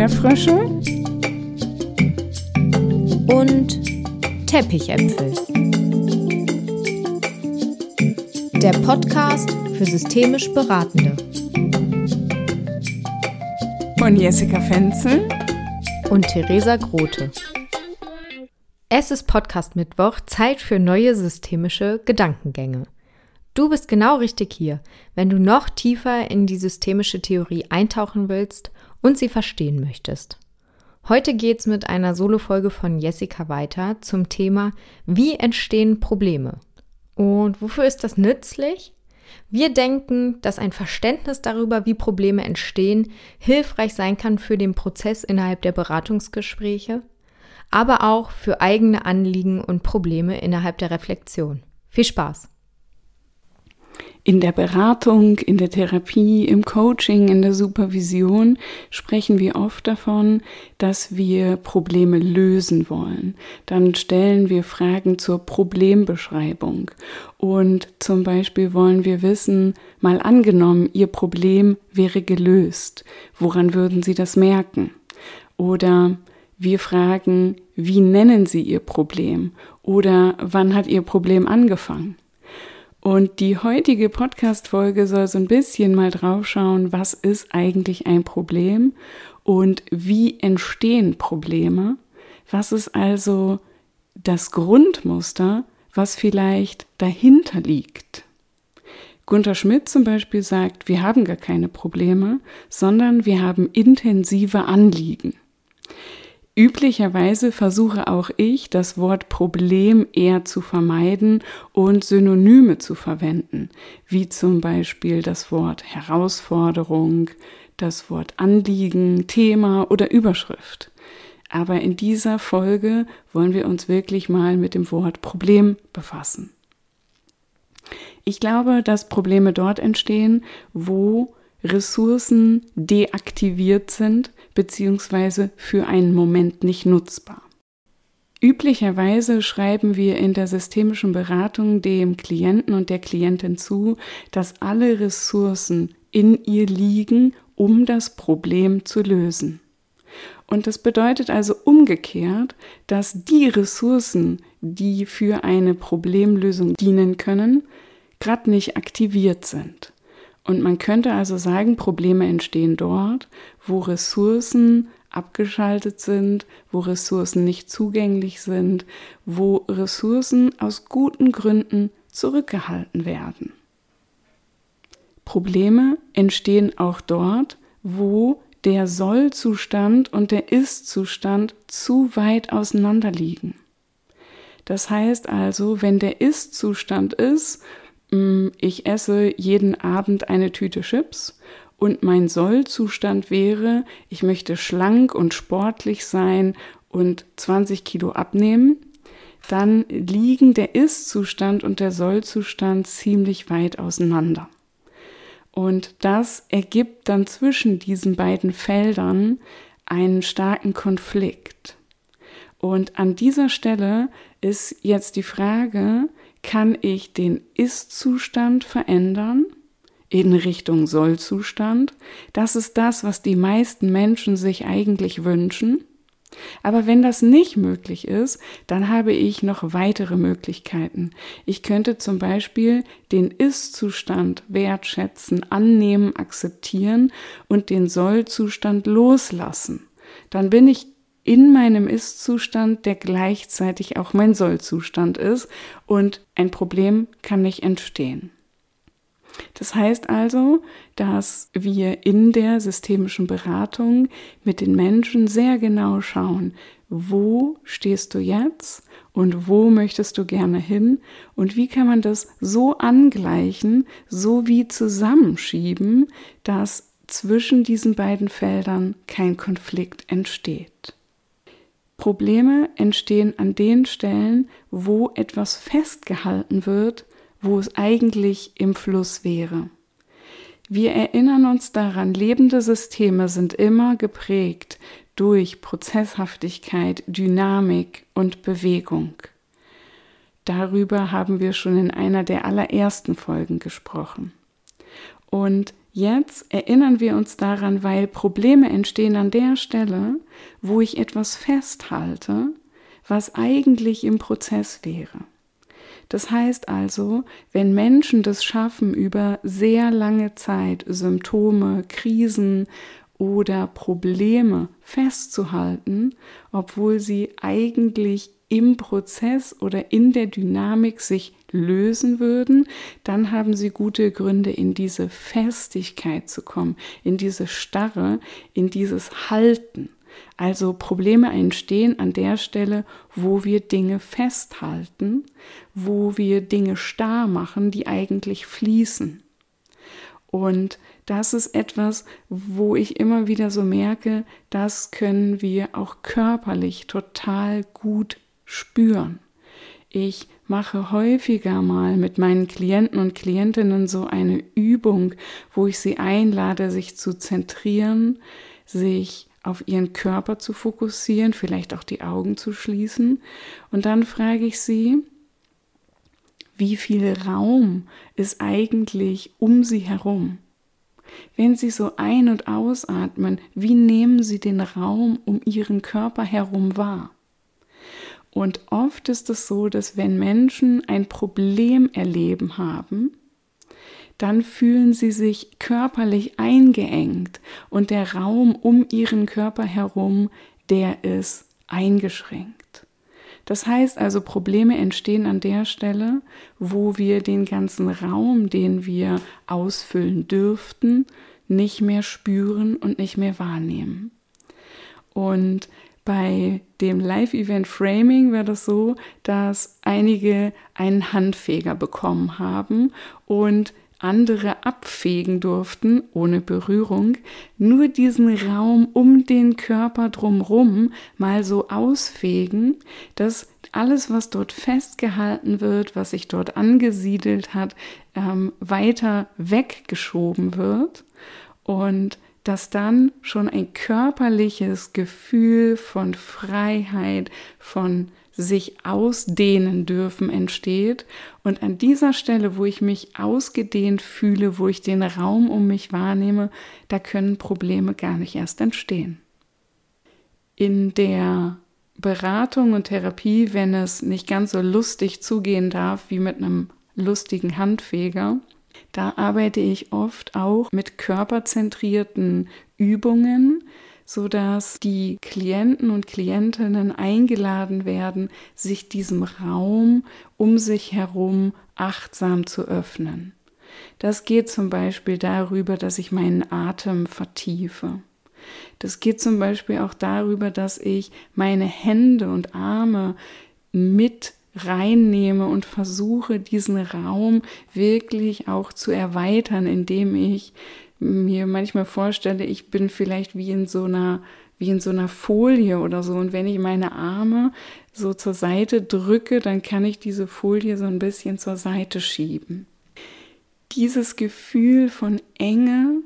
Erdbeerfrösche und Teppichäpfel. Der Podcast für systemisch Beratende. Von Jessica Fenzel und Theresa Grote. Es ist Podcast Mittwoch, Zeit für neue systemische Gedankengänge. Du bist genau richtig hier, wenn du noch tiefer in die systemische Theorie eintauchen willst und sie verstehen möchtest. Heute geht's mit einer Solofolge von Jessica weiter zum Thema Wie entstehen Probleme? Und wofür ist das nützlich? Wir denken, dass ein Verständnis darüber, wie Probleme entstehen, hilfreich sein kann für den Prozess innerhalb der Beratungsgespräche, aber auch für eigene Anliegen und Probleme innerhalb der Reflexion. Viel Spaß! In der Beratung, in der Therapie, im Coaching, in der Supervision sprechen wir oft davon, dass wir Probleme lösen wollen. Dann stellen wir Fragen zur Problembeschreibung. Und zum Beispiel wollen wir wissen, mal angenommen, Ihr Problem wäre gelöst. Woran würden Sie das merken? Oder wir fragen, wie nennen Sie Ihr Problem? Oder wann hat Ihr Problem angefangen? Und die heutige Podcast-Folge soll so ein bisschen mal draufschauen, was ist eigentlich ein Problem und wie entstehen Probleme? Was ist also das Grundmuster, was vielleicht dahinter liegt? Gunter Schmidt zum Beispiel sagt, wir haben gar keine Probleme, sondern wir haben intensive Anliegen. Üblicherweise versuche auch ich, das Wort Problem eher zu vermeiden und Synonyme zu verwenden, wie zum Beispiel das Wort Herausforderung, das Wort Anliegen, Thema oder Überschrift. Aber in dieser Folge wollen wir uns wirklich mal mit dem Wort Problem befassen. Ich glaube, dass Probleme dort entstehen, wo Ressourcen deaktiviert sind bzw. für einen Moment nicht nutzbar. Üblicherweise schreiben wir in der systemischen Beratung dem Klienten und der Klientin zu, dass alle Ressourcen in ihr liegen, um das Problem zu lösen. Und das bedeutet also umgekehrt, dass die Ressourcen, die für eine Problemlösung dienen können, gerade nicht aktiviert sind. Und man könnte also sagen, Probleme entstehen dort, wo Ressourcen abgeschaltet sind, wo Ressourcen nicht zugänglich sind, wo Ressourcen aus guten Gründen zurückgehalten werden. Probleme entstehen auch dort, wo der Soll-Zustand und der Ist-Zustand zu weit auseinander liegen. Das heißt also, wenn der Ist-Zustand ist, ich esse jeden Abend eine Tüte Chips und mein Sollzustand wäre, ich möchte schlank und sportlich sein und 20 Kilo abnehmen, dann liegen der Ist-Zustand und der Sollzustand ziemlich weit auseinander. Und das ergibt dann zwischen diesen beiden Feldern einen starken Konflikt. Und an dieser Stelle ist jetzt die Frage, kann ich den Ist-Zustand verändern in Richtung Soll-Zustand. Das ist das, was die meisten Menschen sich eigentlich wünschen. Aber wenn das nicht möglich ist, dann habe ich noch weitere Möglichkeiten. Ich könnte zum Beispiel den Ist-Zustand wertschätzen, annehmen, akzeptieren und den Soll-Zustand loslassen. Dann bin ich in meinem Ist-Zustand, der gleichzeitig auch mein Soll-Zustand ist und ein Problem kann nicht entstehen. Das heißt also, dass wir in der systemischen Beratung mit den Menschen sehr genau schauen, wo stehst du jetzt und wo möchtest du gerne hin und wie kann man das so angleichen, so wie zusammenschieben, dass zwischen diesen beiden Feldern kein Konflikt entsteht. Probleme entstehen an den Stellen, wo etwas festgehalten wird, wo es eigentlich im Fluss wäre. Wir erinnern uns daran, lebende Systeme sind immer geprägt durch Prozesshaftigkeit, Dynamik und Bewegung. Darüber haben wir schon in einer der allerersten Folgen gesprochen. Und jetzt erinnern wir uns daran, weil Probleme entstehen an der Stelle, wo ich etwas festhalte, was eigentlich im Prozess wäre. Das heißt also, wenn Menschen das schaffen, über sehr lange Zeit Symptome, Krisen oder Probleme festzuhalten, obwohl sie eigentlich im Prozess oder in der Dynamik sich lösen würden, dann haben sie gute Gründe, in diese Festigkeit zu kommen, in diese Starre, in dieses Halten. Also Probleme entstehen an der Stelle, wo wir Dinge festhalten, wo wir Dinge starr machen, die eigentlich fließen. Und das ist etwas, wo ich immer wieder so merke, das können wir auch körperlich total gut spüren. Ich mache häufiger mal mit meinen Klienten und Klientinnen so eine Übung, wo ich sie einlade, sich zu zentrieren, sich auf ihren Körper zu fokussieren, vielleicht auch die Augen zu schließen. Und dann frage ich sie, wie viel Raum ist eigentlich um sie herum? Wenn Sie so ein- und ausatmen, wie nehmen Sie den Raum um Ihren Körper herum wahr? Und oft ist es so, dass wenn Menschen ein Problem erleben haben, dann fühlen sie sich körperlich eingeengt und der Raum um ihren Körper herum, der ist eingeschränkt. Das heißt also, Probleme entstehen an der Stelle, wo wir den ganzen Raum, den wir ausfüllen dürften, nicht mehr spüren und nicht mehr wahrnehmen. Und bei dem Live-Event Framing war das so, dass einige einen Handfeger bekommen haben und andere abfegen durften, ohne Berührung, nur diesen Raum um den Körper drumrum mal so ausfegen, dass alles, was dort festgehalten wird, was sich dort angesiedelt hat, ähm, weiter weggeschoben wird. Und dass dann schon ein körperliches Gefühl von Freiheit, von sich ausdehnen dürfen entsteht. Und an dieser Stelle, wo ich mich ausgedehnt fühle, wo ich den Raum um mich wahrnehme, da können Probleme gar nicht erst entstehen. In der Beratung und Therapie, wenn es nicht ganz so lustig zugehen darf wie mit einem lustigen Handfeger, da arbeite ich oft auch mit körperzentrierten Übungen, sodass die Klienten und Klientinnen eingeladen werden, sich diesem Raum um sich herum achtsam zu öffnen. Das geht zum Beispiel darüber, dass ich meinen Atem vertiefe. Das geht zum Beispiel auch darüber, dass ich meine Hände und Arme mit reinnehme und versuche, diesen Raum wirklich auch zu erweitern, indem ich mir manchmal vorstelle, ich bin vielleicht wie in so einer wie in so einer Folie oder so. Und wenn ich meine Arme so zur Seite drücke, dann kann ich diese Folie so ein bisschen zur Seite schieben. Dieses Gefühl von Enge,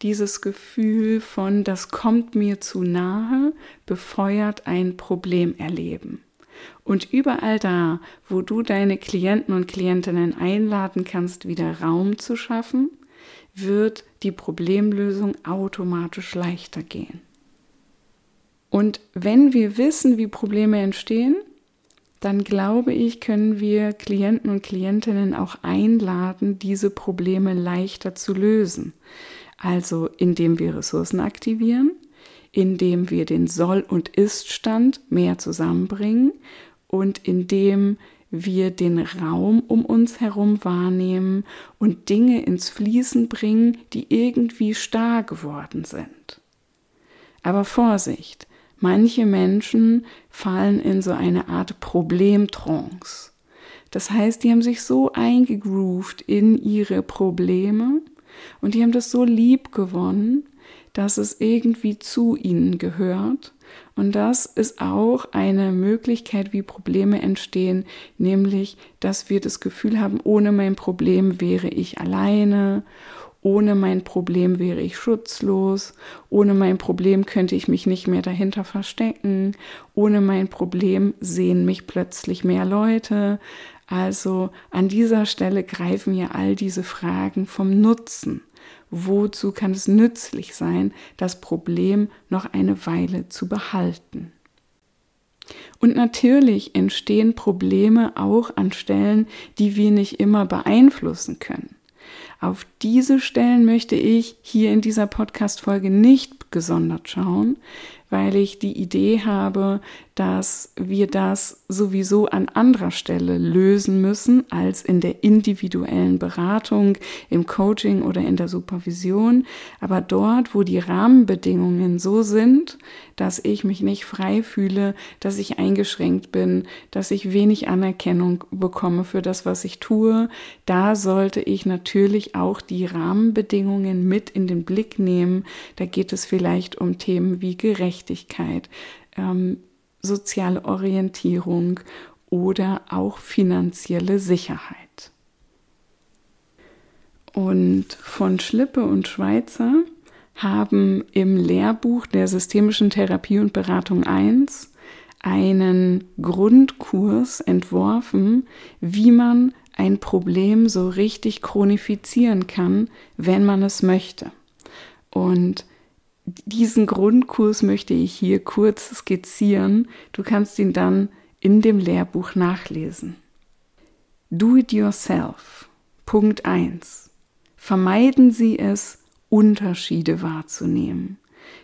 dieses Gefühl von, das kommt mir zu nahe, befeuert ein Problem erleben. Und überall da, wo du deine Klienten und Klientinnen einladen kannst, wieder Raum zu schaffen, wird die Problemlösung automatisch leichter gehen. Und wenn wir wissen, wie Probleme entstehen, dann glaube ich, können wir Klienten und Klientinnen auch einladen, diese Probleme leichter zu lösen. Also indem wir Ressourcen aktivieren, indem wir den Soll- und Ist-Stand mehr zusammenbringen und indem wir den Raum um uns herum wahrnehmen und Dinge ins Fließen bringen, die irgendwie starr geworden sind. Aber Vorsicht, manche Menschen fallen in so eine Art Problemtrance. Das heißt, die haben sich so eingegroovt in ihre Probleme und die haben das so lieb gewonnen, dass es irgendwie zu ihnen gehört. Und das ist auch eine Möglichkeit, wie Probleme entstehen, nämlich, dass wir das Gefühl haben, ohne mein Problem wäre ich alleine, ohne mein Problem wäre ich schutzlos, ohne mein Problem könnte ich mich nicht mehr dahinter verstecken, ohne mein Problem sehen mich plötzlich mehr Leute. Also an dieser Stelle greifen ja all diese Fragen vom Nutzen. Wozu kann es nützlich sein, das Problem noch eine Weile zu behalten? Und natürlich entstehen Probleme auch an Stellen, die wir nicht immer beeinflussen können. Auf diese Stellen möchte ich hier in dieser Podcast-Folge nicht gesondert schauen, weil ich die Idee habe, dass wir das sowieso an anderer Stelle lösen müssen als in der individuellen Beratung, im Coaching oder in der Supervision. Aber dort, wo die Rahmenbedingungen so sind, dass ich mich nicht frei fühle, dass ich eingeschränkt bin, dass ich wenig Anerkennung bekomme für das, was ich tue, da sollte ich natürlich auch die Rahmenbedingungen mit in den Blick nehmen. Da geht es vielleicht um Themen wie Gerechtigkeit, ähm, soziale Orientierung oder auch finanzielle Sicherheit. Und von Schlippe und Schweizer haben im Lehrbuch der systemischen Therapie und Beratung 1 einen Grundkurs entworfen, wie man ein Problem so richtig chronifizieren kann, wenn man es möchte. Und diesen Grundkurs möchte ich hier kurz skizzieren. Du kannst ihn dann in dem Lehrbuch nachlesen. Do it yourself. Punkt 1. Vermeiden Sie es, Unterschiede wahrzunehmen.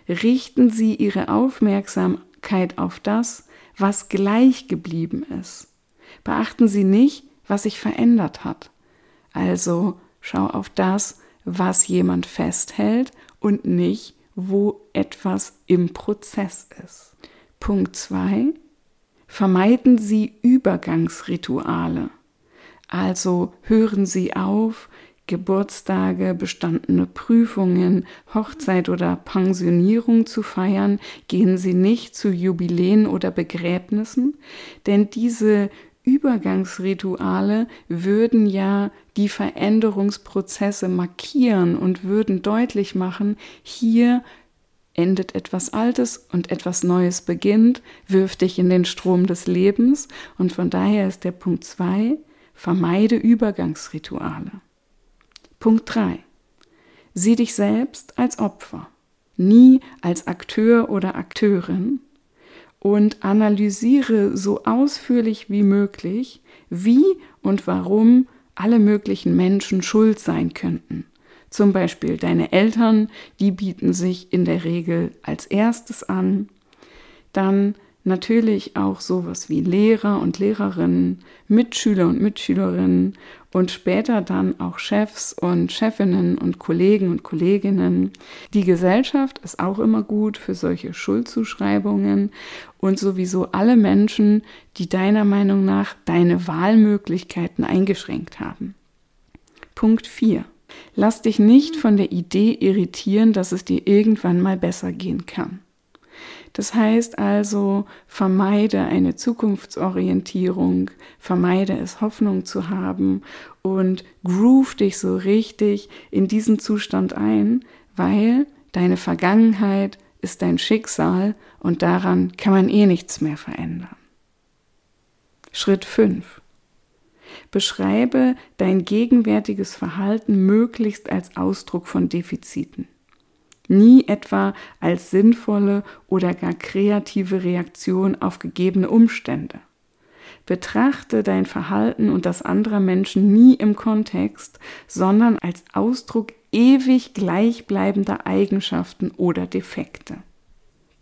Richten Sie Ihre Aufmerksamkeit auf das, was gleich geblieben ist. Beachten Sie nicht, was sich verändert hat. Also schau auf das, was jemand festhält und nicht, wo etwas im Prozess ist. Punkt 2. Vermeiden Sie Übergangsrituale. Also hören Sie auf, Geburtstage, bestandene Prüfungen, Hochzeit oder Pensionierung zu feiern, gehen Sie nicht zu Jubiläen oder Begräbnissen, denn diese Übergangsrituale würden ja die Veränderungsprozesse markieren und würden deutlich machen, hier endet etwas Altes und etwas Neues beginnt, wirft dich in den Strom des Lebens und von daher ist der Punkt 2, vermeide Übergangsrituale. Punkt 3. Sieh dich selbst als Opfer, nie als Akteur oder Akteurin, und analysiere so ausführlich wie möglich, wie und warum alle möglichen Menschen schuld sein könnten. Zum Beispiel deine Eltern, die bieten sich in der Regel als erstes an. Dann natürlich auch sowas wie Lehrer und Lehrerinnen, Mitschüler und Mitschülerinnen und später dann auch Chefs und Chefinnen und Kollegen und Kolleginnen. Die Gesellschaft ist auch immer gut für solche Schuldzuschreibungen und sowieso alle Menschen, die deiner Meinung nach deine Wahlmöglichkeiten eingeschränkt haben. Punkt 4. Lass dich nicht von der Idee irritieren, dass es dir irgendwann mal besser gehen kann. Das heißt also, vermeide eine Zukunftsorientierung, vermeide es Hoffnung zu haben und groove dich so richtig in diesen Zustand ein, weil deine Vergangenheit ist dein Schicksal und daran kann man eh nichts mehr verändern. Schritt 5. Beschreibe dein gegenwärtiges Verhalten möglichst als Ausdruck von Defiziten nie etwa als sinnvolle oder gar kreative Reaktion auf gegebene Umstände. Betrachte dein Verhalten und das anderer Menschen nie im Kontext, sondern als Ausdruck ewig gleichbleibender Eigenschaften oder Defekte.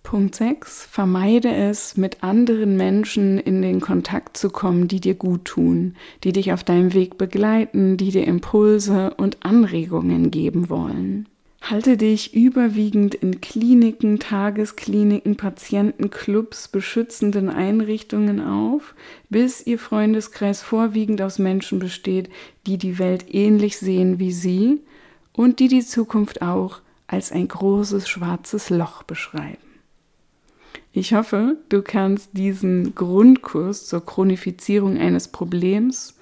Punkt 6. Vermeide es, mit anderen Menschen in den Kontakt zu kommen, die dir gut tun, die dich auf deinem Weg begleiten, die dir Impulse und Anregungen geben wollen. Halte dich überwiegend in Kliniken, Tageskliniken, Patientenclubs, beschützenden Einrichtungen auf, bis ihr Freundeskreis vorwiegend aus Menschen besteht, die die Welt ähnlich sehen wie sie und die die Zukunft auch als ein großes schwarzes Loch beschreiben. Ich hoffe, du kannst diesen Grundkurs zur Chronifizierung eines Problems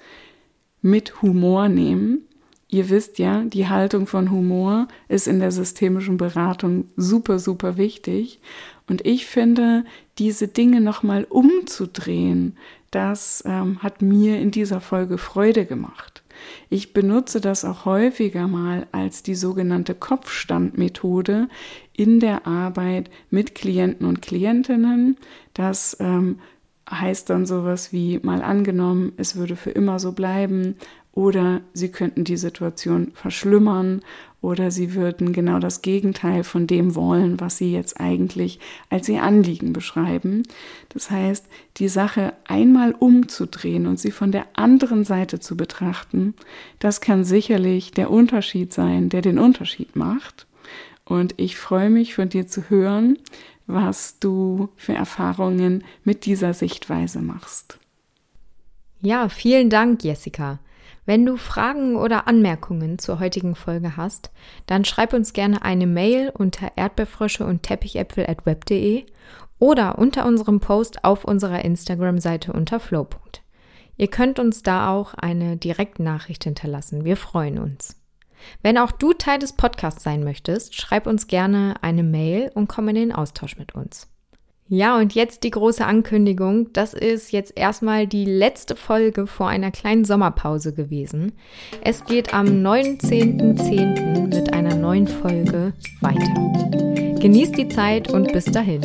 mit Humor nehmen Ihr wisst ja, die Haltung von Humor ist in der systemischen Beratung super, super wichtig. Und ich finde, diese Dinge nochmal umzudrehen, das ähm, hat mir in dieser Folge Freude gemacht. Ich benutze das auch häufiger mal als die sogenannte Kopfstandmethode in der Arbeit mit Klienten und Klientinnen. Das ähm, heißt dann sowas wie mal angenommen, es würde für immer so bleiben oder sie könnten die Situation verschlimmern oder sie würden genau das Gegenteil von dem wollen, was sie jetzt eigentlich als ihr Anliegen beschreiben. Das heißt, die Sache einmal umzudrehen und sie von der anderen Seite zu betrachten, das kann sicherlich der Unterschied sein, der den Unterschied macht. Und ich freue mich von dir zu hören, was du für Erfahrungen mit dieser Sichtweise machst. Ja, vielen Dank, Jessica. Wenn du Fragen oder Anmerkungen zur heutigen Folge hast, dann schreib uns gerne eine Mail unter erdbeerfrösche und teppichäpfel at web.de oder unter unserem Post auf unserer Instagram-Seite unter flow. Ihr könnt uns da auch eine Direktnachricht hinterlassen. Wir freuen uns. Wenn auch du Teil des Podcasts sein möchtest, schreib uns gerne eine Mail und komm in den Austausch mit uns. Ja, und jetzt die große Ankündigung. Das ist jetzt erstmal die letzte Folge vor einer kleinen Sommerpause gewesen. Es geht am 19.10. mit einer neuen Folge weiter. Genießt die Zeit und bis dahin.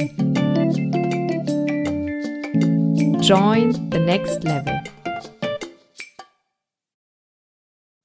Join the next level.